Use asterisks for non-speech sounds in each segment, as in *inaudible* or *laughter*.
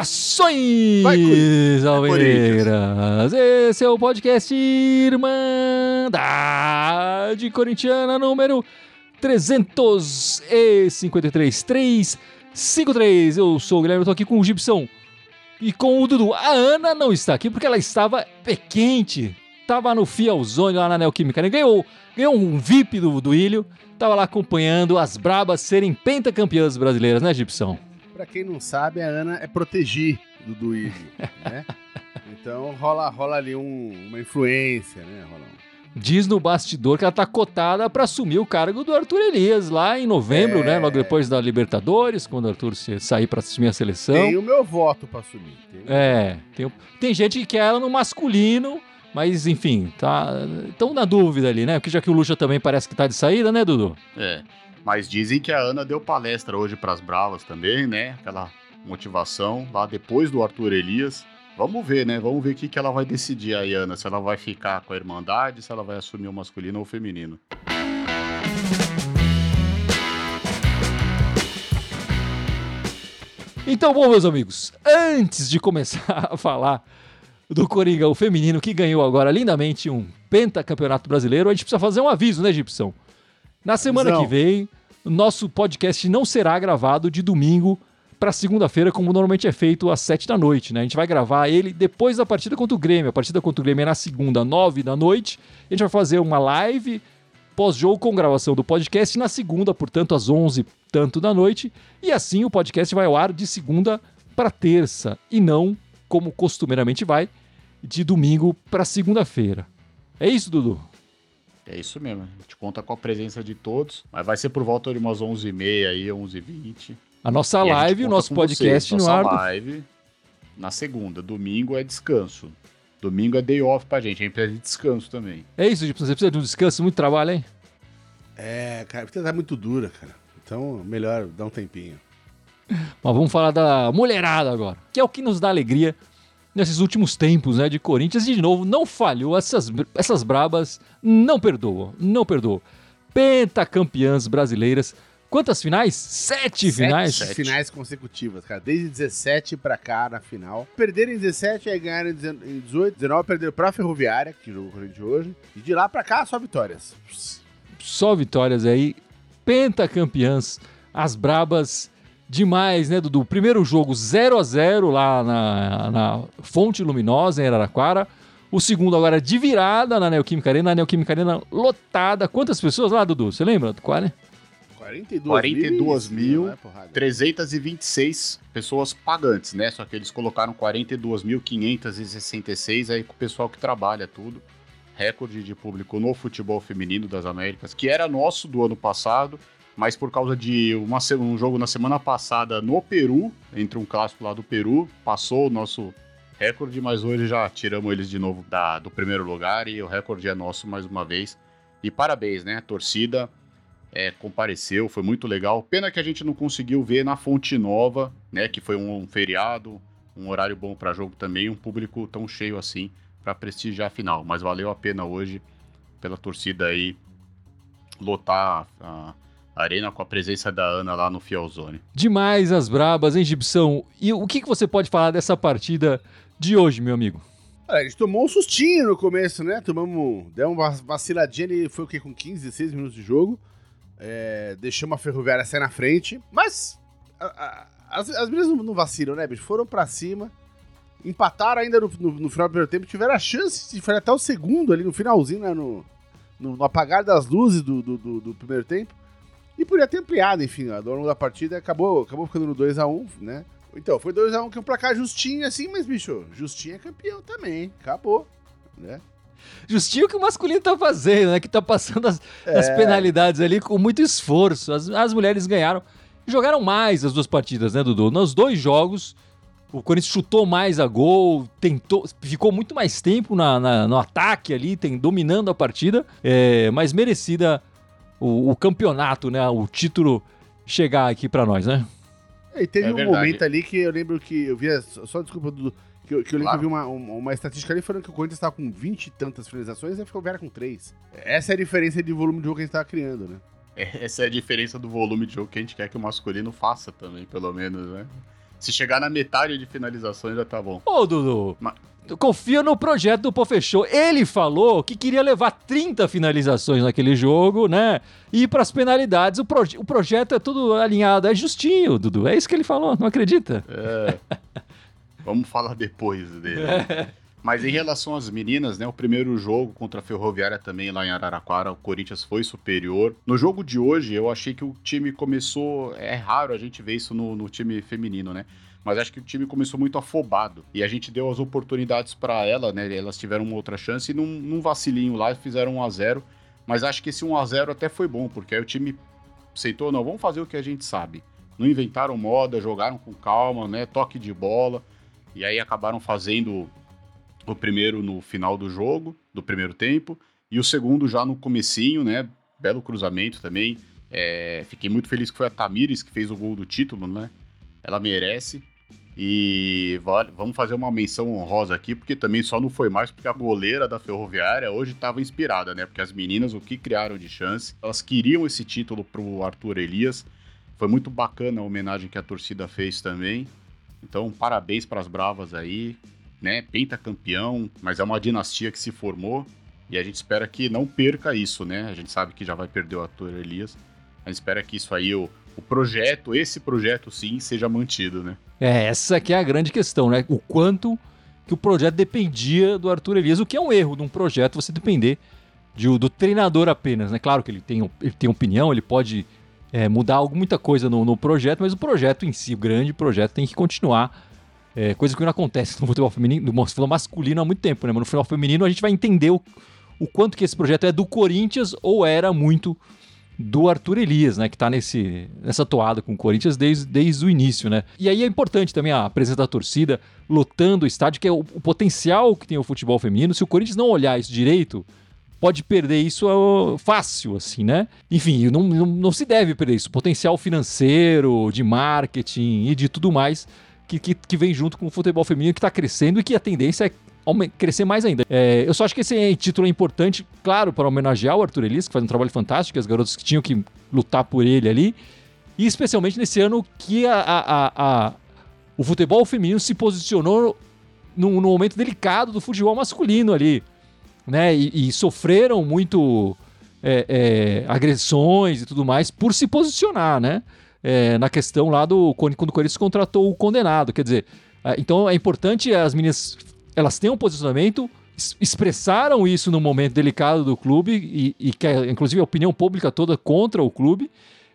Saudações, Alvinegras! Esse é o podcast Irmandade Corintiana número 353 353. Eu sou o Guilherme, eu tô aqui com o Gibson e com o Dudu. A Ana não está aqui porque ela estava pequente. Tava no Fielzone lá na Neoquímica. Né? Ganhou, ganhou um VIP do, do Ilho. Tava lá acompanhando as brabas serem pentacampeãs brasileiras, né, Gibson? Pra quem não sabe, a Ana é protegir do Duílio, né? *laughs* Então rola, rola ali um- uma influência, né? Rola um- Diz no bastidor que ela tá cotada para assumir o cargo do Arthur Elias lá em novembro, É. né? Logo depois da Libertadores, quando o Arthur sair para assumir a seleção. Tem o meu voto pra assumir. Tem É, tem, tem gente que quer ela no masculino, mas enfim, tá. Estão na dúvida ali, né? Porque já que o Lucha também parece que tá de saída, né, Dudu? É. Mas dizem que a Ana deu palestra hoje pras Bravas também, né? Aquela motivação lá depois do Arthur Elias. Vamos ver, né? Vamos ver o que, que ela vai decidir aí, Ana. Se ela vai ficar com a Irmandade, se ela vai assumir o masculino ou o feminino. Então, bom, meus amigos, antes de começar *laughs* a falar do Coringão feminino que ganhou agora lindamente um pentacampeonato brasileiro, a gente precisa fazer um aviso, né, Gibson? Na semana que vem, nosso podcast não será gravado de domingo para segunda-feira, como normalmente é feito às sete da noite, né? A gente vai gravar ele depois da partida contra o Grêmio. A partida contra o Grêmio é na segunda, nove da noite. A gente vai fazer uma live pós-jogo com gravação do podcast na segunda, portanto, às 11 tanto da noite. E assim o podcast vai ao ar de segunda para terça e não, como costumeiramente vai, de domingo para segunda-feira. É isso, Dudu? É isso mesmo. A gente conta com a presença de todos, mas vai ser por volta de umas 11h30 aí, 11h20. A nossa E a live, o conta nosso podcast vocês. no Nossa ar. live na segunda. Domingo é descanso. Domingo é day off pra gente. A gente precisa de descanso também. É isso, Gibson. Você precisa de um descanso, muito trabalho, hein? É, cara, porque tá muito dura, cara. Então, melhor dar um tempinho. *laughs* Mas vamos falar da mulherada agora, que é o que nos dá alegria nesses últimos tempos, né, de Corinthians. E de novo, não falhou. Essas, essas brabas não perdoam, não perdoam. Pentacampeãs brasileiras. Quantas finais? Sete, finais? Sete finais consecutivas, cara. Desde 17 pra cá na final. Perderam em 17, aí ganharam em 18. 19 perderam pra Ferroviária, que jogou com a gente hoje. E de lá pra cá, só vitórias. Só vitórias aí. Pentacampeãs. As brabas demais, né, Dudu? Primeiro jogo 0 a 0 lá na, na Fonte Luminosa, em Araraquara. O segundo agora de virada na Neoquímica Arena. A Neoquímica Arena lotada. Quantas pessoas lá, Dudu? Você lembra? Qual, né? 42, 42 mil, não é porrada. 326 pessoas pagantes, né? Só que eles colocaram 42.566 aí com o pessoal que trabalha tudo. Recorde de público no futebol feminino das Américas, que era nosso do ano passado, mas por causa de uma um jogo na semana passada no Peru, entre um clássico lá do Peru, passou o nosso recorde, mas hoje já tiramos eles de novo da- do primeiro lugar e o recorde é nosso mais uma vez. E parabéns, né? Torcida é, compareceu, foi muito legal. Pena que a gente não conseguiu ver na Fonte Nova, né? Que foi um, um feriado, um horário bom para jogo também, um público tão cheio assim para prestigiar a final. Mas valeu a pena hoje pela torcida aí lotar a, a arena com a presença da Ana lá no Fielzone. Demais as brabas, hein, Gibson? E o que, que você pode falar dessa partida de hoje, meu amigo? A gente tomou um sustinho no começo, né? Tomamos. Deu uma vaciladinha ali, foi o quê? Com 15, 16 minutos de jogo. É, deixamos a ferroviária sair na frente. Mas a- a- as, as meninas não, não vacilam, né, bicho? Foram pra cima. Empataram ainda no, no- no final do primeiro tempo. Tiveram a chance de fazer até o segundo ali no finalzinho, né? No, no- no apagar das luzes do, do, do- do primeiro tempo. E podia ter ampliado, enfim, ao longo da partida acabou, acabou ficando no 2x1, né? Então, foi 2x1 que é um placar justinho assim, mas, bicho, Justinho é campeão também. Acabou, né? Justinho que o masculino tá fazendo, né? Que tá passando as, as É. penalidades ali com muito esforço. As, as mulheres ganharam. Jogaram mais as duas partidas, né, Dudu? Nos dois jogos, o Corinthians chutou mais a gol, tentou, ficou muito mais tempo na, na- no ataque ali, tem, dominando a partida. É, mas merecida o, o campeonato, né? O título chegar aqui pra nós, né? E teve É um verdade. momento ali que eu lembro que eu via, só só desculpa, Dudu, Que, eu- que eu lembro Claro. que eu vi uma, uma, uma estatística ali falando que o Corinthians estava com 20 e tantas finalizações e a Ferroviária com 3. Essa é a diferença de volume de jogo que a gente tava criando, né? Essa é a diferença do volume de jogo que a gente quer que o masculino faça também, pelo menos, né? Se chegar na metade de finalizações já tá bom. Ô, Dudu, Ma- tu confia no projeto do Pofechou. Ele falou que queria levar 30 finalizações naquele jogo, né? E ir pras penalidades. O, proje- o projeto é tudo alinhado, é justinho, Dudu. É isso que ele falou, não acredita? É. *laughs* Vamos falar depois dele. *laughs* Mas em relação às meninas, né? O primeiro jogo contra a Ferroviária também lá em Araraquara, o Corinthians foi superior. No jogo de hoje, eu achei que o time começou. É raro a gente ver isso no, no time feminino, né? Mas acho que o time começou muito afobado. E a gente deu as oportunidades para ela, né? Elas tiveram uma outra chance e num, num vacilinho lá fizeram 1 a 0 Mas acho que esse 1 a 0 até foi bom, porque aí o time aceitou, não, vamos fazer o que a gente sabe. Não inventaram moda, jogaram com calma, né? Toque de bola. E aí acabaram fazendo o primeiro no final do jogo, do primeiro tempo, e o segundo já no comecinho, né? Belo cruzamento também. É, fiquei muito feliz que foi a Tamires que fez o gol do título, né? Ela merece. E vamos fazer uma menção honrosa aqui, porque também só não foi mais porque a goleira da Ferroviária hoje estava inspirada, né? Porque as meninas, o que criaram de chance, elas queriam esse título pro Arthur Elias. Foi muito bacana a homenagem que a torcida fez também. Então, parabéns para as bravas aí, né? Pentacampeão, mas é uma dinastia que se formou e a gente espera que não perca isso, né? A gente sabe que já vai perder o Arthur Elias. A gente espera que isso aí, o, o projeto, esse projeto sim, seja mantido, né? É, essa que é a grande questão, né? O quanto que o projeto dependia do Arthur Elias, o que é um erro de um projeto você depender de, do treinador apenas, né? Claro que ele tem, ele tem opinião, ele pode é, mudar algo- muita coisa no, no projeto, mas o projeto em si, o grande projeto, tem que continuar. É, coisa que não acontece *laughs* no futebol feminino, no futebol masculino há muito tempo, né? Mas no futebol feminino a gente vai entender o, o quanto que esse projeto é do Corinthians ou era muito do Arthur Elias, né? Que tá nesse, nessa toada com o Corinthians desde, desde o início, né? E aí é importante também a presença da torcida lotando o estádio, que é o, o potencial que tem o futebol feminino. Se o Corinthians não olhar isso direito, pode perder isso ó, fácil, assim, né? Enfim, não, não, não se deve perder isso. Potencial financeiro, de marketing e de tudo mais que, que, que vem junto com o futebol feminino que está crescendo e que a tendência é crescer mais ainda. É, eu só acho que esse título é importante, claro, para homenagear o Arthur Elias, que faz um trabalho fantástico, as garotas que tinham que lutar por ele ali, e especialmente nesse ano que a- a- a- o futebol feminino se posicionou num, num momento delicado do futebol masculino ali, né? E, e sofreram muito é, é, agressões e tudo mais por se posicionar, né? É, na questão lá do quando o Corinthians contratou o condenado, quer dizer, ah, então é importante as meninas elas têm um posicionamento, es- expressaram isso no momento delicado do clube e, e que é, inclusive a opinião pública toda contra o clube.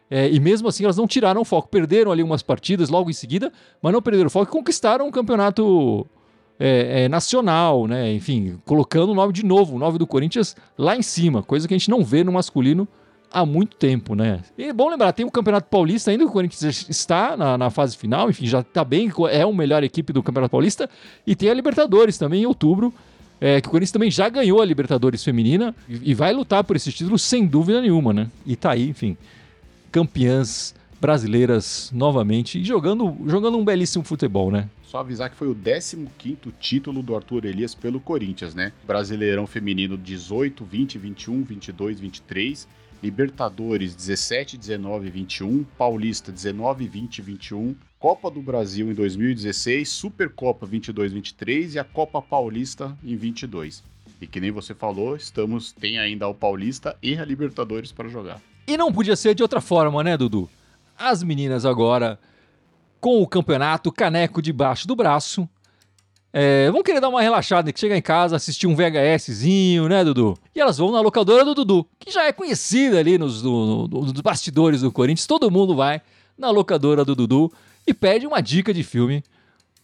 É, e mesmo assim elas não tiraram o foco, perderam ali umas partidas logo em seguida, mas não perderam o foco e conquistaram um campeonato é, é, nacional, né? Enfim, colocando o nome de novo, o nome do Corinthians lá em cima, coisa que a gente não vê no masculino há muito tempo, né? E é bom lembrar, tem o Campeonato Paulista ainda, o Corinthians está na, na fase final, enfim, já está bem, é a melhor equipe do Campeonato Paulista, e tem a Libertadores também em outubro, é, que o Corinthians também já ganhou a Libertadores feminina e, e vai lutar por esse título sem dúvida nenhuma, né? E tá aí, enfim, campeãs brasileiras novamente e jogando, jogando um belíssimo futebol, né? Só avisar que foi o 15º título do Arthur Elias pelo Corinthians, né? Brasileirão feminino 18, 20, 21, 22, 23, Libertadores 17, 19, 21, Paulista 19, 20, 21, Copa do Brasil em 2016, Supercopa 22, 23 e a Copa Paulista em 22. E que nem você falou, estamos tem ainda o Paulista e a Libertadores para jogar. E não podia ser de outra forma, né, Dudu? As meninas agora, com o campeonato, caneco debaixo do braço, é, vão querer dar uma relaxada, que chegar em casa, assistir um VHSzinho, né, Dudu? E elas vão na locadora do Dudu, que já é conhecida ali nos, no- bastidores do Corinthians. Todo mundo vai na locadora do Dudu e pede uma dica de filme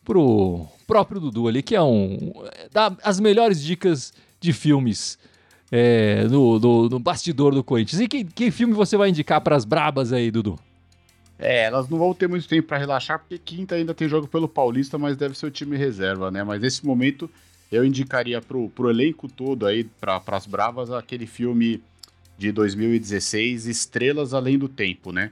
pro próprio Dudu ali, que é um. dá as melhores dicas de filmes é, no, no- no bastidor do Corinthians. E que, que filme você vai indicar para as brabas aí, Dudu? É, elas não vão ter muito tempo para relaxar, porque quinta ainda tem jogo pelo Paulista, mas deve ser o time reserva, né? Mas nesse momento eu indicaria pro, pro elenco todo aí, para as bravas, aquele filme de 2016, Estrelas Além do Tempo, né?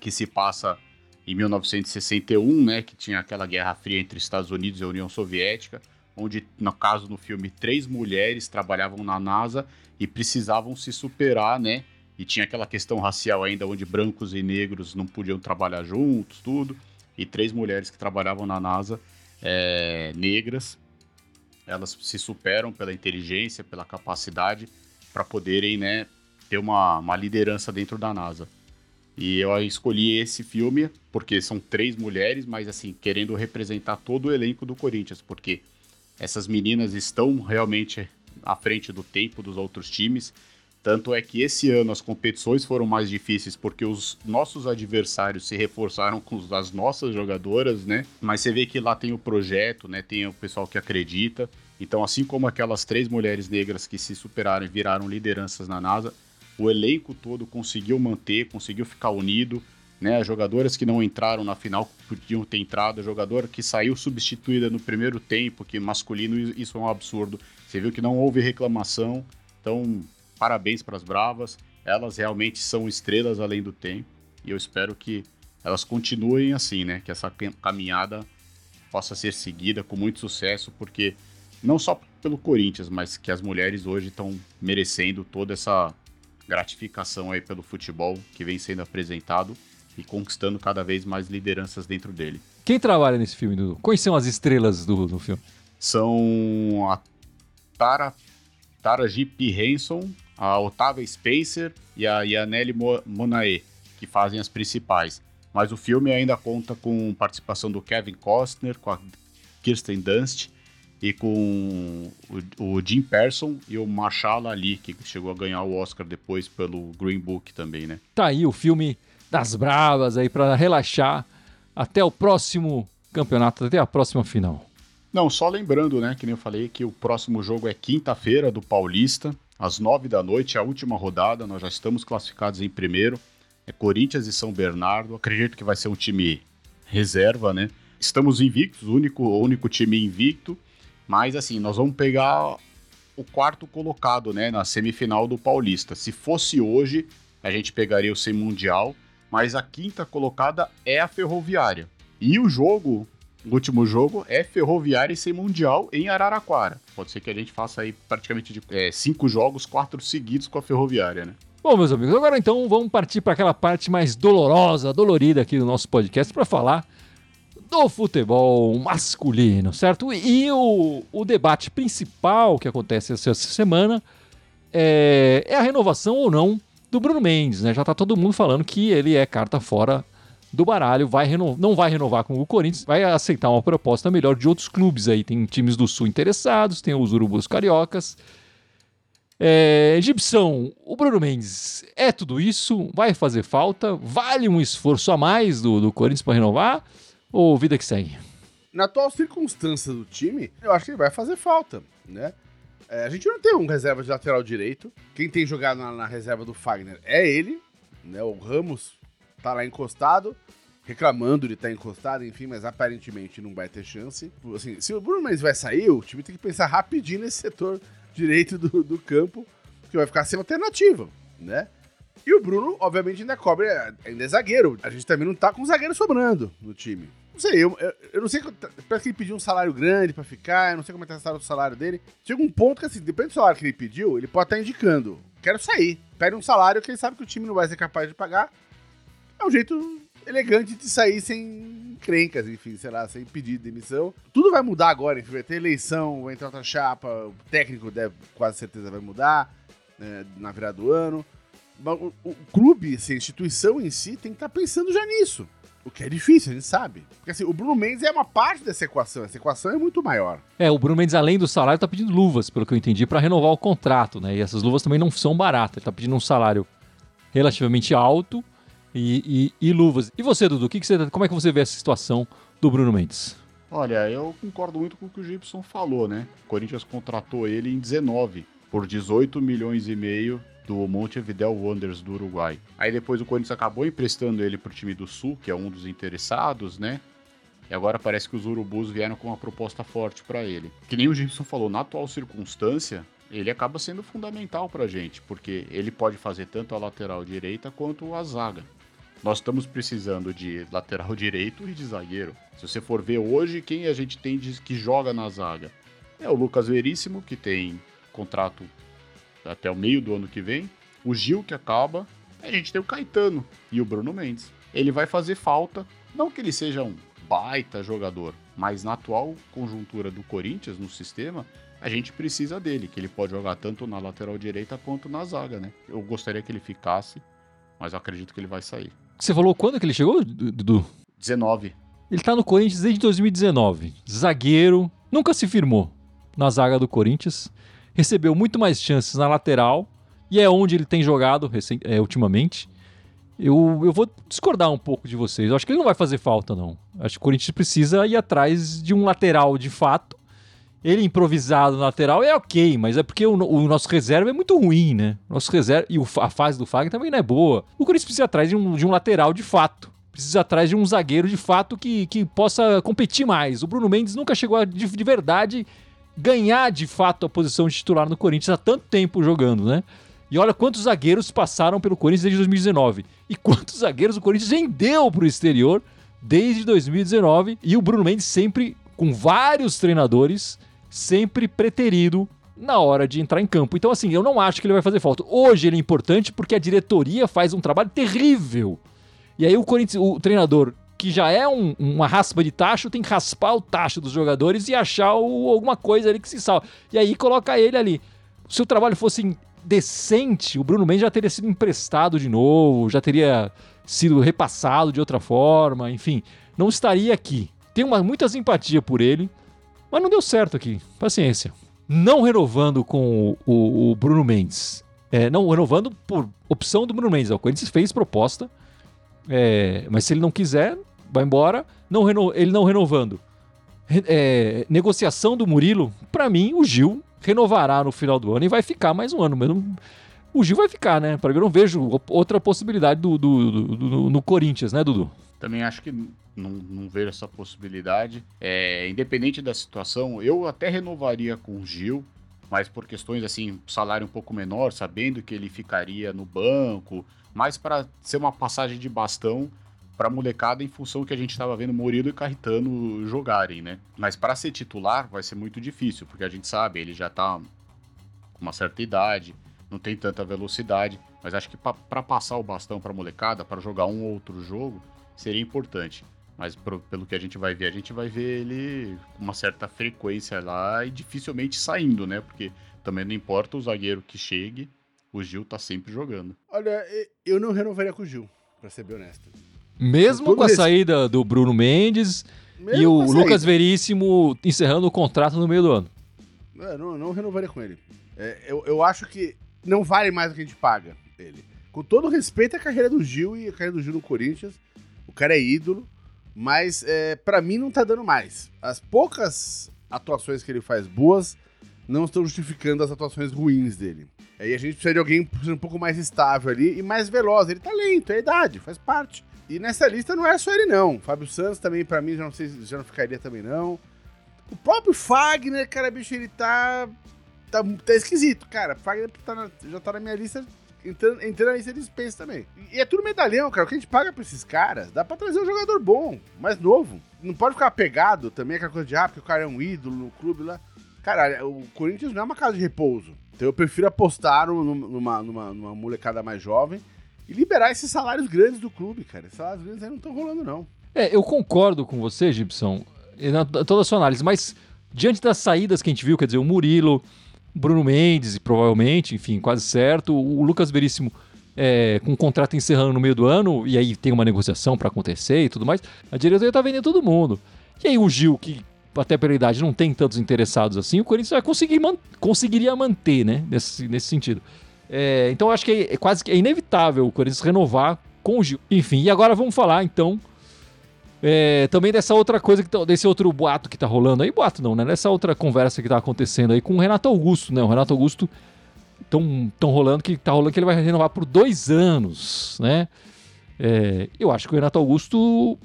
Que se passa em 1961, né, que tinha aquela guerra fria entre Estados Unidos e União Soviética, onde, no caso no filme, três mulheres trabalhavam na NASA e precisavam se superar, né? E tinha aquela questão racial ainda, onde brancos e negros não podiam trabalhar juntos, tudo. E três mulheres que trabalhavam na NASA, é, negras, elas se superam pela inteligência, pela capacidade, para poderem, né, ter uma, uma liderança dentro da NASA. E eu escolhi esse filme porque são três mulheres, mas assim, querendo representar todo o elenco do Corinthians, porque essas meninas estão realmente à frente do tempo dos outros times. Tanto é que esse ano as competições foram mais difíceis porque os nossos adversários se reforçaram com as nossas jogadoras, né? Mas você vê que lá tem o projeto, né? Tem o pessoal que acredita. Então, assim como aquelas três mulheres negras que se superaram e viraram lideranças na NASA, o elenco todo conseguiu manter, conseguiu ficar unido, né? As jogadoras que não entraram na final podiam ter entrado, a jogadora que saiu substituída no primeiro tempo, que masculino, isso é um absurdo. Você viu que não houve reclamação, então parabéns para as bravas. Elas realmente são estrelas além do tempo e eu espero que elas continuem assim, né? Que essa caminhada possa ser seguida com muito sucesso, porque não só pelo Corinthians, mas que as mulheres hoje estão merecendo toda essa gratificação aí pelo futebol que vem sendo apresentado e conquistando cada vez mais lideranças dentro dele. Quem trabalha nesse filme, Dudu? Quais são as estrelas do, do filme? São a Tara, Tara G. P. Henson, a Otávia Spencer e a Yaneli Monae, que fazem as principais. Mas o filme ainda conta com participação do Kevin Costner, com a Kirsten Dunst e com o, o Jim Person e o Marshall Ali, que chegou a ganhar o Oscar depois pelo Green Book também, né? Tá aí o filme das bravas aí para relaxar até o próximo campeonato, até a próxima final. Não, só lembrando, né, que nem eu falei, que o próximo jogo é quinta-feira do Paulista, às nove da noite, a última rodada, nós já estamos classificados em primeiro, é Corinthians e São Bernardo, acredito que vai ser um time reserva, né? Estamos invictos, o único, único time invicto, mas assim, nós vamos pegar o quarto colocado, né, na semifinal do Paulista. Se fosse hoje, a gente pegaria o sem mundial mas a quinta colocada é a Ferroviária. E o jogo, último jogo, é Ferroviária e sem Mundial em Araraquara. Pode ser que a gente faça aí praticamente de, é, cinco jogos, quatro seguidos com a Ferroviária, né? Bom, meus amigos, agora então vamos partir para aquela parte mais dolorosa, dolorida aqui do nosso podcast para falar do futebol masculino, certo? E o, o debate principal que acontece essa semana é, é a renovação ou não do Bruno Mendes, né? Já tá todo mundo falando que ele é carta fora do baralho, vai não vai renovar com o Corinthians, vai aceitar uma proposta melhor de outros clubes aí. Tem times do Sul interessados, tem os Urubus Cariocas. É, o Bruno Mendes é tudo isso? Vai fazer falta? Vale um esforço a mais do, do Corinthians para renovar? Ou vida que segue? Na atual circunstância do time, eu acho que ele vai fazer falta, né? É, a gente não tem um reserva de lateral direito. Quem tem jogado na, na, reserva do Fagner é ele, né? O Ramos tá lá encostado, reclamando de estar tá encostado, enfim, mas aparentemente não vai ter chance. Assim, se o Bruno Mendes vai sair, o time tem que pensar rapidinho nesse setor direito do, do campo, que vai ficar sem alternativa, né? E o Bruno, obviamente, ainda cobre, ainda é zagueiro. A gente também não tá com zagueiro sobrando no time. Não sei, eu, eu, eu não sei. Parece que ele pediu um salário grande pra ficar, eu não sei como é que tá o salário dele. Chega um ponto que, assim, depende do salário que ele pediu, ele pode estar tá indicando: quero sair. Pede um salário que ele sabe que o time não vai ser capaz de pagar. É um jeito elegante de sair sem crencas, enfim, sei lá, sem pedir demissão. Tudo vai mudar agora, enfim, vai ter eleição, vai entrar outra chapa, o técnico deve, quase certeza vai mudar né, na virada do ano. O, o, clube, assim, a instituição em si tem que estar tá pensando já nisso. O que é difícil, a gente sabe. Porque assim, o Bruno Mendes é uma parte dessa equação. Essa equação é muito maior. É, o Bruno Mendes, além do salário, tá pedindo luvas, pelo que eu entendi, para renovar o contrato, né? E essas luvas também não são baratas. Ele tá pedindo um salário relativamente alto e, e, e luvas. E você, Dudu, que que você, como é que você vê essa situação do Bruno Mendes? Olha, eu concordo muito com o que o Gibson falou, né? O Corinthians contratou ele em 19 por 18 milhões e meio do Montevideo Wanderers do Uruguai. Aí depois o Corinthians acabou emprestando ele para o time do Sul, que é um dos interessados, né? E agora parece que os Urubus vieram com uma proposta forte para ele. Que nem o Gibson falou, na atual circunstância, ele acaba sendo fundamental para a gente, porque ele pode fazer tanto a lateral direita quanto a zaga. Nós estamos precisando de lateral *laughs* direito e de zagueiro. Se você for ver hoje, quem a gente tem que joga na zaga? É o Lucas Veríssimo, que tem contrato até o meio do ano que vem. O Gil, que acaba. A gente tem o Caetano e o Bruno Mendes. Ele vai fazer falta, não que ele seja um baita jogador, mas na atual conjuntura do Corinthians, no sistema, a gente precisa dele, que ele pode jogar tanto na lateral direita quanto na zaga, né? Eu gostaria que ele ficasse, mas acredito que ele vai sair. Você falou quando que ele chegou, Dudu? 19. Ele tá no Corinthians desde 2019. Zagueiro, nunca se firmou na zaga do Corinthians. Recebeu muito mais chances na lateral e é onde ele tem jogado é, ultimamente. Eu, eu vou discordar um pouco de vocês. Eu acho que ele não vai fazer falta, não. Acho que o Corinthians precisa ir atrás de um lateral de fato. Ele improvisado na lateral é ok, mas é porque o, o nosso reserva é muito ruim, né? Nosso reserva e o, a fase do Fagner também não é boa. O Corinthians precisa atrás de um, de um lateral de fato precisa atrás de um zagueiro de fato que, que possa competir mais. O Bruno Mendes nunca chegou a, de, de, verdade ganhar de fato a posição de titular no Corinthians há tanto tempo jogando, né? E olha quantos zagueiros passaram pelo Corinthians desde 2019 e quantos zagueiros o Corinthians vendeu para o exterior desde 2019 e o Bruno Mendes sempre com vários treinadores, sempre preterido na hora de entrar em campo. Então assim, eu não acho que ele vai fazer falta. Hoje ele é importante porque a diretoria faz um trabalho terrível e aí o Corinthians, o treinador que já é um, uma raspa de tacho, tem que raspar o tacho dos jogadores e achar o, alguma coisa ali que se salva. E aí coloca ele ali. Se o trabalho fosse decente, o Bruno Mendes já teria sido emprestado de novo, já teria sido repassado de outra forma, enfim, não estaria aqui. Tenho uma, muita simpatia por ele, mas não deu certo aqui. Paciência. Não renovando com o, o, o Bruno Mendes. É, não renovando por opção do Bruno Mendes. O Corinthians fez proposta é, mas se ele não quiser, vai embora. Não reno... Ele não renovando. É, negociação do Murilo, para mim, o Gil renovará no final do ano e vai ficar mais um ano. Mas não... o Gil vai ficar, né? Para eu não vejo outra possibilidade do, do, do, do, no Corinthians, né, Dudu? Também acho que não, não vejo essa possibilidade. É, independente da situação, eu até renovaria com o Gil, mas por questões assim, salário um pouco menor, sabendo que ele ficaria no banco, mais para ser uma passagem de bastão para molecada em função que a gente estava vendo Murilo e Carritano jogarem, né? Mas para ser titular vai ser muito difícil, porque a gente sabe, ele já está com uma certa idade, não tem tanta velocidade, mas acho que para passar o bastão para molecada, para jogar um ou outro jogo, seria importante. Mas pro, pelo que a gente vai ver, a gente vai ver ele com uma certa frequência lá e dificilmente saindo, né? Porque também não importa o zagueiro que chegue, o Gil tá sempre jogando. Olha, eu não renovaria com o Gil, pra ser bem honesto. Mesmo com a saída do Bruno Mendes Mesmo e o Lucas Veríssimo encerrando o contrato no meio do ano. É, não, não renovaria com ele. É, eu, eu acho que não vale mais do que a gente paga ele. Com todo respeito à carreira do Gil e a carreira do Gil no Corinthians, o cara é ídolo, mas é, para mim não tá dando mais. As poucas atuações que ele faz boas não estão justificando as atuações ruins dele. Aí a gente precisa de alguém um pouco mais estável ali e mais veloz. Ele tá lento, é a idade, faz parte. E nessa lista não é só ele, não. Fábio Santos também, para mim, já não sei já não ficaria também, não. O próprio Fagner, cara, bicho, ele tá. Tá, tá esquisito, cara. Fagner tá na, já tá na minha lista, entrando, entrando lista de Space também. E é tudo medalhão, cara. O que a gente paga pra esses caras, dá pra trazer um jogador bom, mais novo. Não pode ficar apegado também, aquela coisa de, ah, porque o cara é um ídolo no clube lá. Cara, o Corinthians não é uma casa de repouso. Então eu prefiro apostar numa, numa, numa molecada mais jovem e liberar esses salários grandes do clube, cara. Esses salários grandes aí não estão rolando, não. É, eu concordo com você, Gibson, na toda a sua análise, mas diante das saídas que a gente viu, quer dizer, o Murilo, Bruno Mendes, provavelmente, enfim, quase certo, o Lucas Veríssimo é, com o contrato encerrando no meio do ano, e aí tem uma negociação para acontecer e tudo mais, a diretoria tá vendendo todo mundo. E aí o Gil, que até pela idade, não tem tantos interessados assim, o Corinthians vai conseguir man conseguiria manter, né? Nesse, nesse sentido. É, então acho que é, é quase que é inevitável o Corinthians renovar com o Gil. Enfim, e agora vamos falar então é, também dessa outra coisa, que tá, desse outro boato que tá rolando aí. Boato não, né? Dessa outra conversa que tá acontecendo aí com o Renato Augusto, né? O Renato Augusto tão, tão rolando que tá rolando que ele vai renovar por dois anos, né? É, eu acho que o Renato Augusto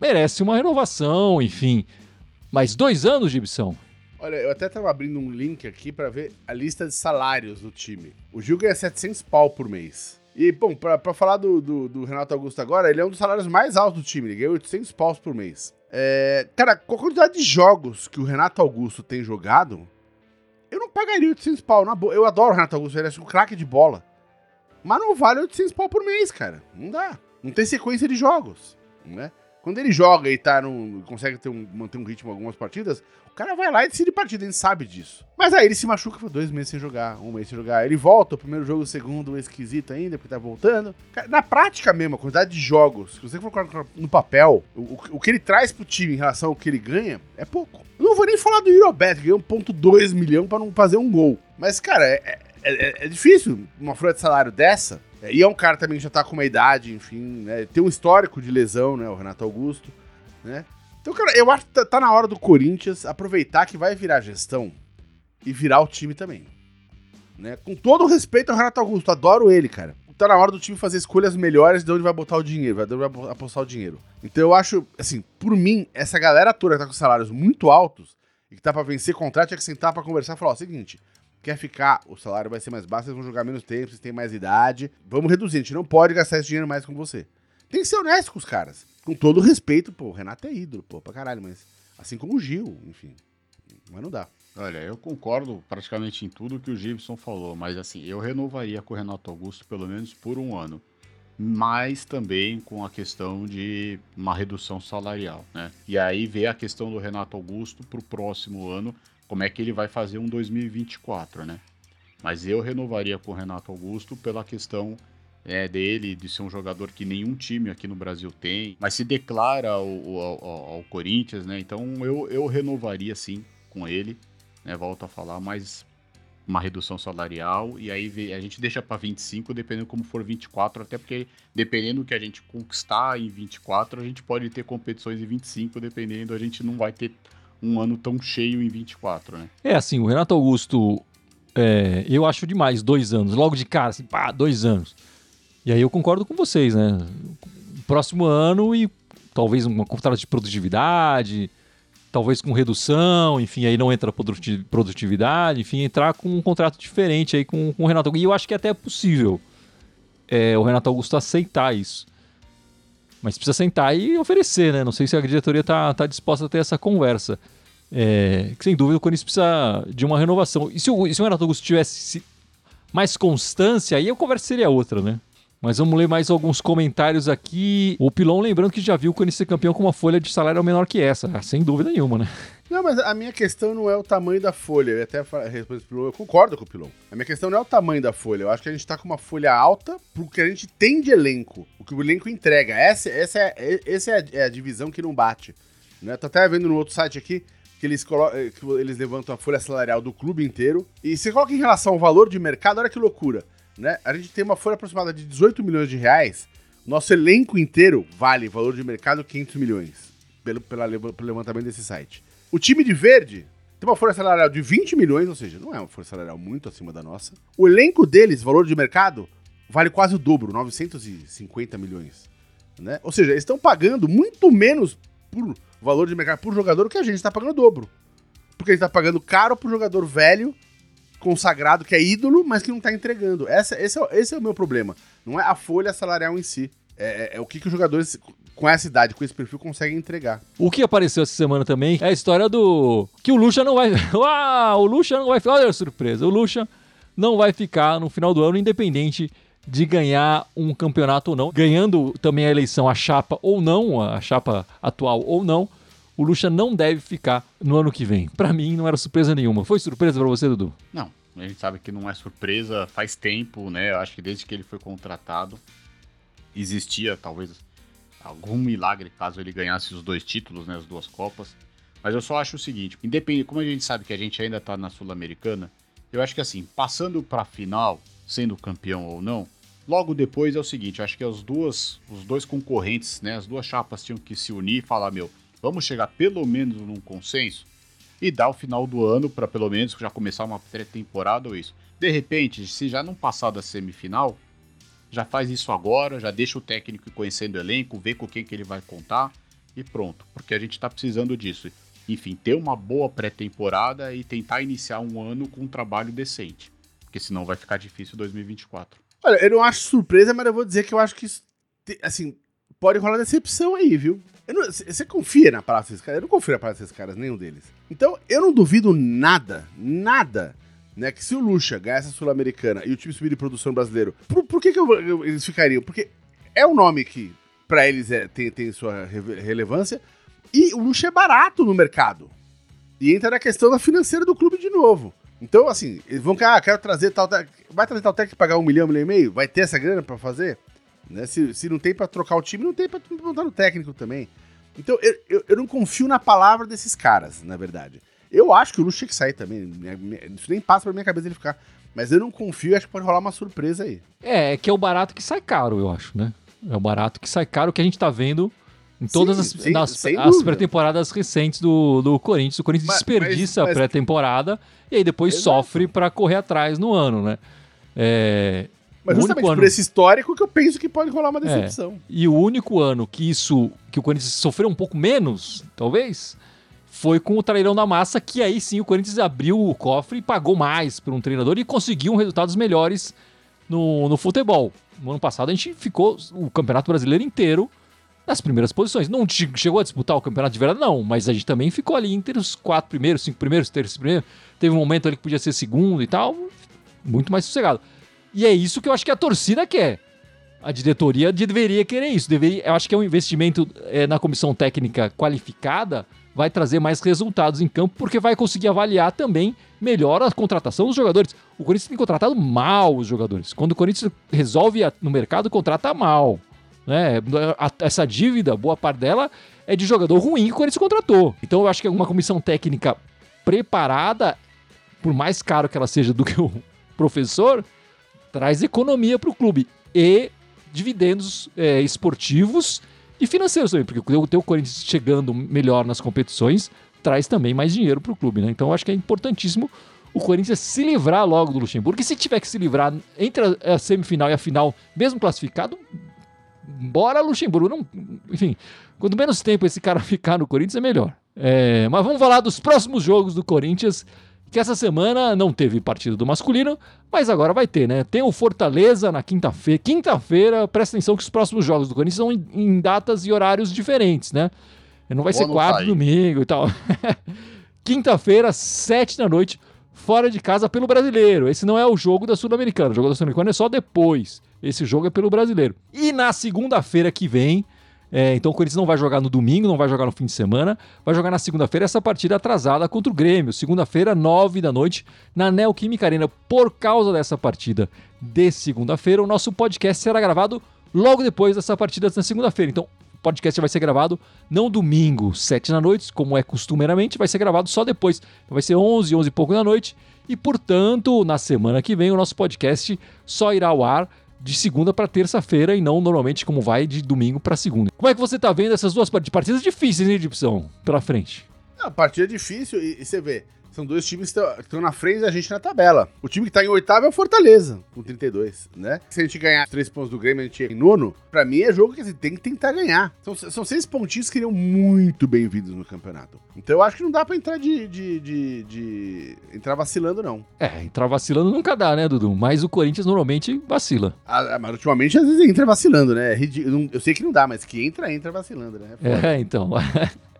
merece uma renovação, enfim. Mais dois anos, Gibson? Olha, eu até tava abrindo um link aqui para ver a lista de salários do time. O Gil ganha 700 pau por mês. E, bom, pra, pra falar do, do, do, Renato Augusto agora, ele é um dos salários mais altos do time, ele ganha 800 paus por mês. É, cara, com a quantidade de jogos que o Renato Augusto tem jogado, eu não pagaria 800 pau, na boa. Eu adoro o Renato Augusto, ele é um craque de bola. Mas não vale 800 pau por mês, cara. Não dá. Não tem sequência de jogos, né? Quando ele joga e tá num, consegue ter um, manter um ritmo algumas partidas, o cara vai lá e decide partida, gente sabe disso. Mas aí ele se machuca por dois meses sem jogar, um mês sem jogar. Ele volta, o primeiro jogo, o segundo, esquisito ainda, porque tá voltando. Na prática mesmo, a quantidade de jogos, se você for colocar no papel, o, o, que ele traz pro time em relação ao que ele ganha, é pouco. Eu não vou nem falar do Eurobet, que ganhou 1,2 milhão para não fazer um gol. Mas, cara, é, é, é, é difícil uma folha de salário dessa é, e é um cara também que já tá com uma idade, enfim, né? Tem um histórico de lesão, né? O Renato Augusto, né? Então, cara, eu acho que tá, tá na hora do Corinthians aproveitar que vai virar gestão e virar o time também. Né? Com todo o respeito ao Renato Augusto, adoro ele, cara. Tá na hora do time fazer escolhas melhores de onde vai botar o dinheiro, de onde vai apostar o dinheiro. Então eu acho, assim, por mim, essa galera toda que tá com salários muito altos e que tá pra vencer contrato, tinha que sentar pra conversar e falar: ó, seguinte, quer ficar, o salário vai ser mais baixo, vocês vão jogar menos tempo, vocês têm mais idade. Vamos reduzir, a gente não pode gastar esse dinheiro mais com você. Tem que ser honesto com os caras. Com todo respeito, pô, o Renato é ídolo, pô, pra caralho, mas assim como o Gil, enfim. Mas não dá. Olha, eu concordo praticamente em tudo que o Gibson falou, mas assim, eu renovaria com o Renato Augusto pelo menos por um ano. Mas também com a questão de uma redução salarial, né? E aí ver a questão do Renato Augusto pro próximo ano, como é que ele vai fazer um 2024, né? Mas eu renovaria com o Renato Augusto pela questão é, dele, de ser um jogador que nenhum time aqui no Brasil tem, mas se declara ao, ao, ao Corinthians, né? Então eu, eu renovaria sim com ele, né? Volto a falar, mas uma redução salarial e aí a gente deixa para 25, dependendo como for 24, até porque dependendo do que a gente conquistar em 24, a gente pode ter competições em 25, dependendo, a gente não vai ter um ano tão cheio em 24, né? É assim, o Renato Augusto, é, eu acho demais, dois anos, logo de cara, assim, pá, dois anos. E aí eu concordo com vocês, né? Próximo ano e talvez um contrato de produtividade, talvez com redução, enfim, aí não entra produtividade, enfim, entrar com um contrato diferente aí com, com o Renato. E eu acho que é até é possível é, o Renato Augusto aceitar isso. Mas precisa sentar e oferecer, né? Não sei se a diretoria está tá disposta a ter essa conversa. É, que sem dúvida o Corinthians precisa de uma renovação. E se o, se o Renato Augusto tivesse mais constância, aí a conversa seria outra, né? Mas vamos ler mais alguns comentários aqui. O Pilon lembrando que já viu o Corinthians ser campeão com uma folha de salário menor que essa. Ah, sem dúvida nenhuma, né? Não, mas a minha questão não é o tamanho da folha. Eu até respondo pro eu concordo com o Pilon. A minha questão não é o tamanho da folha. Eu acho que a gente tá com uma folha alta pro que a gente tem de elenco. O que o elenco entrega. Essa, essa, é, essa é, a, é a divisão que não bate. Né? Tô até vendo no outro site aqui que eles, eh, que eles levantam a folha salarial do clube inteiro. E você coloca em relação ao valor de mercado, olha que loucura né? A gente tem uma folha aproximada de 18 milhões de reais. Nosso elenco inteiro vale valor de mercado 500 milhões, pelo, pela, pelo levantamento desse site. O time de verde tem uma folha salarial de 20 milhões, ou seja, não é uma folha salarial muito acima da nossa. O elenco deles, valor de mercado, vale quase o dobro, 950 milhões. Né? Ou seja, eles estão pagando muito menos por valor de mercado por jogador que a gente está pagando o dobro. Porque a gente está pagando caro pro jogador velho consagrado, que é ídolo, mas que não tá entregando. Essa, esse, é, esse é o meu problema. Não é a folha salarial em si. É, é, é o que, que os jogadores com essa idade, com esse perfil, conseguem entregar. O que apareceu essa semana também é a história do. Que o Lucha não vai. *laughs* ah, o Lucha não vai ficar. Olha a surpresa. O Lucha não vai ficar no final do ano, independente de ganhar um campeonato ou não. Ganhando também a eleição, a chapa ou não, a chapa atual ou não. O Lucha não deve ficar no ano que vem. Para mim, não era surpresa nenhuma. Foi surpresa para você, Dudu? Não. A gente sabe que não é surpresa faz tempo, né? Eu acho que desde que ele foi contratado, existia talvez algum milagre caso ele ganhasse os dois títulos, né? As duas Copas. Mas eu só acho o seguinte: independente, como a gente sabe que a gente ainda tá na Sul-Americana, eu acho que assim, passando pra final, sendo campeão ou não, logo depois é o seguinte: eu acho que as duas, os dois concorrentes, né? As duas chapas tinham que se unir e falar: meu, vamos chegar pelo menos num consenso e dar o final do ano para pelo menos já começar uma pré-temporada ou isso. De repente, se já não passar da semifinal, já faz isso agora, já deixa o técnico conhecendo o elenco, vê com quem que ele vai contar e pronto, porque a gente está precisando disso. Enfim, ter uma boa pré-temporada e tentar iniciar um ano com um trabalho decente, porque senão vai ficar difícil 2024. Olha, eu não acho surpresa, mas eu vou dizer que eu acho que, assim, pode rolar decepção aí, viu? você confia na palavra desses caras? Eu não confio na palavra desses caras, nenhum deles. Então, eu não duvido nada, nada, né? Que se o Lucha ganhar essa Sul-Americana e o time subir de produção brasileiro, por, por que, que eu, eu, eles ficariam? Porque é um nome que, para eles, é, tem, tem sua relevância e o Lucha é barato no mercado. E entra na questão da financeira do clube de novo. Então, assim, eles vão, ah, quero trazer tal. Vai trazer tal técnico pagar um milhão, um milhão e meio? Vai ter essa grana para fazer? Né? Se, se não tem para trocar o time, não tem para montar no técnico também. Então, eu, eu, eu, não confio na palavra desses caras, na verdade. Eu acho que o Luxo tinha que sair também. Isso nem passa pra minha cabeça ele ficar. Mas eu não confio, acho que pode rolar uma surpresa aí. É, é que é o barato que sai caro, eu acho, né? É o barato que sai caro que a gente tá vendo em todas sim, as, sim, as pré-temporadas recentes do, do Corinthians. O Corinthians mas, desperdiça mas, mas... a pré-temporada e aí depois Exato. sofre para correr atrás no ano, né? É, mas justamente por ano... esse histórico que eu penso que pode rolar uma é, decepção. É. E o único ano que isso, que o Corinthians sofreu um pouco menos, talvez, foi com o trairão da massa, que aí sim o Corinthians abriu o cofre e pagou mais por um treinador e conseguiu resultados melhores no, no futebol. No ano passado a gente ficou o Campeonato Brasileiro inteiro nas primeiras posições. Não chegou a disputar o campeonato de verdade, não, mas a gente também ficou ali entre os quatro primeiros, cinco primeiros, terceiro primeiro. Teve um momento ali que podia ser segundo e tal, muito mais sossegado. E é isso que eu acho que a torcida quer. A diretoria deveria querer isso. Deveria, eu acho que é um investimento é, na comissão técnica qualificada vai trazer mais resultados em campo, porque vai conseguir avaliar também melhor a contratação dos jogadores. O Corinthians tem contratado mal os jogadores. Quando o Corinthians resolve no mercado, contrata mal. Né? essa dívida, boa parte dela, é de jogador ruim que o Corinthians contratou. Então eu acho que uma comissão técnica preparada, por mais caro que ela seja do que o *laughs* professor, traz economia para o clube e dividendos é, esportivos e financeiros também, porque o teu Corinthians chegando melhor nas competições traz também mais dinheiro para o clube, né? Então acho que é importantíssimo o Corinthians se livrar logo do Luxemburgo. E se tiver que se livrar entre a semifinal e a final, mesmo classificado, bora Luxemburgo. Não, enfim, quanto menos tempo esse cara *laughs* ficar no Corinthians, é melhor. É, mas vamos falar dos próximos jogos do Corinthians que essa semana não teve partido do masculino, mas agora vai ter, né? Tem o Fortaleza na quinta-feira. Quinta-feira, presta atenção que os próximos jogos do Corinthians são em, em datas e horários diferentes, né? Não vai Vou ser quatro domingo e tal. *laughs* Quinta-feira, sete da noite, fora de casa pelo brasileiro. Esse não é o jogo da Sul-Americana. O jogo da Sul-Americana é só depois. Esse jogo é pelo brasileiro. E na segunda-feira que vem, é, então o Corinthians não vai jogar no domingo, não vai jogar no fim de semana, vai jogar na segunda-feira essa partida atrasada contra o Grêmio. Segunda-feira, nove da noite, na Neoquímica Arena. Por causa dessa partida de segunda-feira, o nosso podcast será gravado logo depois dessa partida na segunda-feira. Então, o podcast vai ser gravado não domingo, sete da noite, como é costumeiramente, vai ser gravado só depois. Então, vai ser onze, onze e pouco da noite. E, portanto, na semana que vem, o nosso podcast só irá ao ar de segunda para terça-feira e não normalmente como vai de domingo para segunda. Como é que você tá vendo essas duas partidas difíceis, hein, Gibson? Pela frente. A partida difícil e, e você vê, são dois times que estão na frente da gente na tabela. O time que tá em oitavo é o Fortaleza, com 32, né? Se a gente ganhar três pontos do Grêmio, a gente é em nono, pra mim é jogo que assim, tem que tentar ganhar. São, são seis pontinhos que seriam muito bem-vindos no campeonato. Então eu acho que não dá pra entrar de, de, de, de, entrar vacilando, não. É, entrar vacilando nunca dá, né, Dudu? Mas o Corinthians normalmente vacila. Ah, mas ultimamente às vezes entra vacilando, né? É eu sei que não dá, mas que entra, entra vacilando, né? É, é então. *laughs*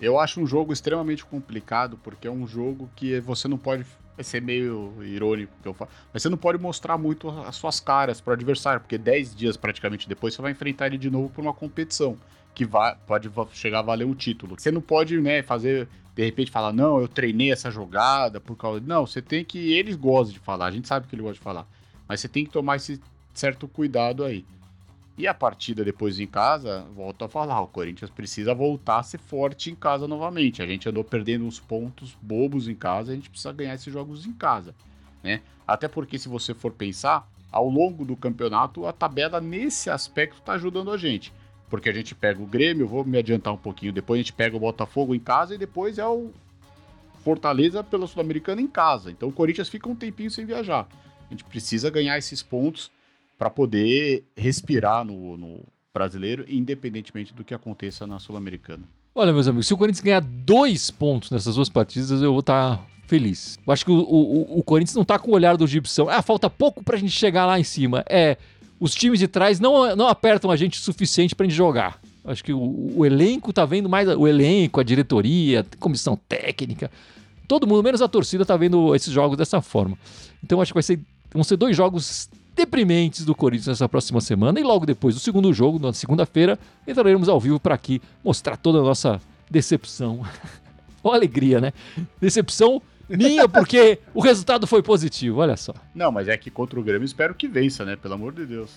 Eu acho um jogo extremamente complicado, porque é um jogo que você não pode. Vai ser meio irônico que eu falo. Mas você não pode mostrar muito as suas caras para o adversário, porque 10 dias praticamente depois você vai enfrentar ele de novo por uma competição que vai, pode chegar a valer um título. Você não pode, né, fazer, de repente, falar, não, eu treinei essa jogada por causa. Não, você tem que. Eles gostam de falar, a gente sabe que ele gosta de falar. Mas você tem que tomar esse certo cuidado aí. E a partida depois em casa, volto a falar, o Corinthians precisa voltar a ser forte em casa novamente. A gente andou perdendo uns pontos bobos em casa, a gente precisa ganhar esses jogos em casa, né? Até porque se você for pensar, ao longo do campeonato, a tabela nesse aspecto está ajudando a gente. Porque a gente pega o Grêmio, vou me adiantar um pouquinho, depois a gente pega o Botafogo em casa e depois é o Fortaleza pela Sul-Americana em casa. Então o Corinthians fica um tempinho sem viajar. A gente precisa ganhar esses pontos para poder respirar no, no brasileiro, independentemente do que aconteça na Sul-Americana. Olha, meus amigos, se o Corinthians ganhar dois pontos nessas duas partidas, eu vou estar tá feliz. Eu acho que o, o, o Corinthians não tá com o olhar do Gibson. Ah, falta pouco pra gente chegar lá em cima. É, os times de trás não, não apertam a gente o suficiente pra gente jogar. Eu acho que o, o elenco tá vendo mais. O elenco, a diretoria, a comissão técnica. Todo mundo, menos a torcida, tá vendo esses jogos dessa forma. Então acho que vai ser, vão ser dois jogos deprimentes do Corinthians nessa próxima semana. E logo depois do segundo jogo, na segunda-feira, entraremos ao vivo para aqui mostrar toda a nossa decepção. *laughs* Uma alegria, né? Decepção minha, porque o resultado foi positivo, olha só. Não, mas é que contra o Grêmio espero que vença, né? Pelo amor de Deus.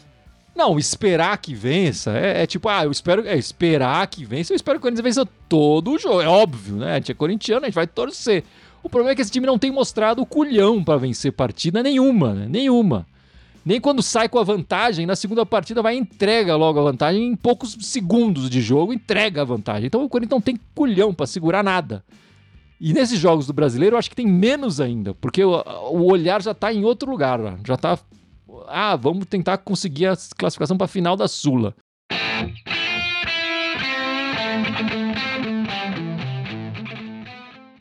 Não, esperar que vença é, é, tipo, ah, eu espero. É esperar que vença, eu espero que o Corinthians vença todo o jogo. É óbvio, né? A gente é corintiano, a gente vai torcer. O problema é que esse time não tem mostrado o culhão para vencer partida nenhuma, né? Nenhuma. Nem quando sai com a vantagem, na segunda partida vai entrega logo a vantagem em poucos segundos de jogo, entrega a vantagem. Então o Corinthians não tem culhão para segurar nada. E nesses jogos do brasileiro eu acho que tem menos ainda, porque o, o olhar já tá em outro lugar, já tá ah, vamos tentar conseguir a classificação para a final da Sula.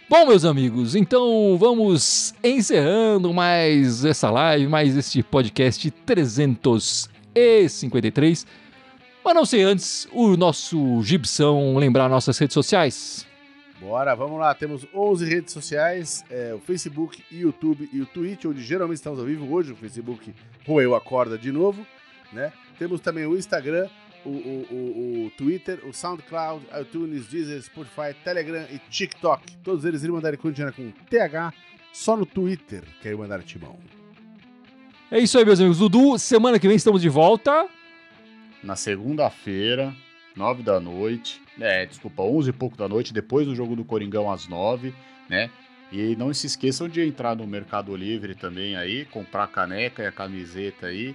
Bom, meus amigos, então vamos encerrando mais essa live, mais este podcast 353. Mas não sei antes, o nosso Gibson lembrar nossas redes sociais. Bora, vamos lá. Temos 11 redes sociais: é, o Facebook, YouTube e o Twitch, onde geralmente estamos ao vivo. Hoje o Facebook roeu a corda de novo. Né? Temos também o Instagram, o, o, o, o, Twitter, o SoundCloud, iTunes, Deezer, Spotify, Telegram e TikTok. Todos eles Irmandade Corintiana com TH, só no Twitter que é Irmandade Timão. É isso aí, meus amigos. Dudu, semana que vem estamos de volta. Na segunda-feira, nove da noite. É, desculpa, onze e pouco da noite, depois do jogo do Coringão às nove, né? E não se esqueçam de entrar no Mercado Livre também aí, comprar a caneca e a camiseta aí,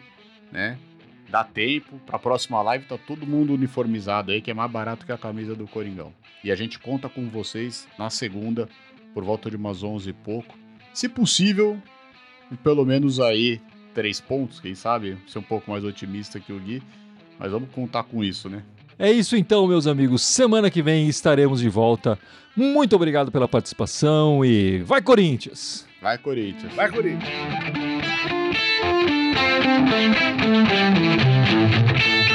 né? Dá tempo. Pra próxima live tá todo mundo uniformizado aí, que é mais barato que a camisa do Coringão. E a gente conta com vocês na segunda, por volta de umas 11 e pouco. Se possível, pelo menos aí três pontos, quem sabe? Ser um pouco mais otimista que o Gui. Mas vamos contar com isso, né? É isso então, meus amigos. Semana que vem estaremos de volta. Muito obrigado pela participação e vai Corinthians! Vai Corinthians! Vai Corinthians! Thank you.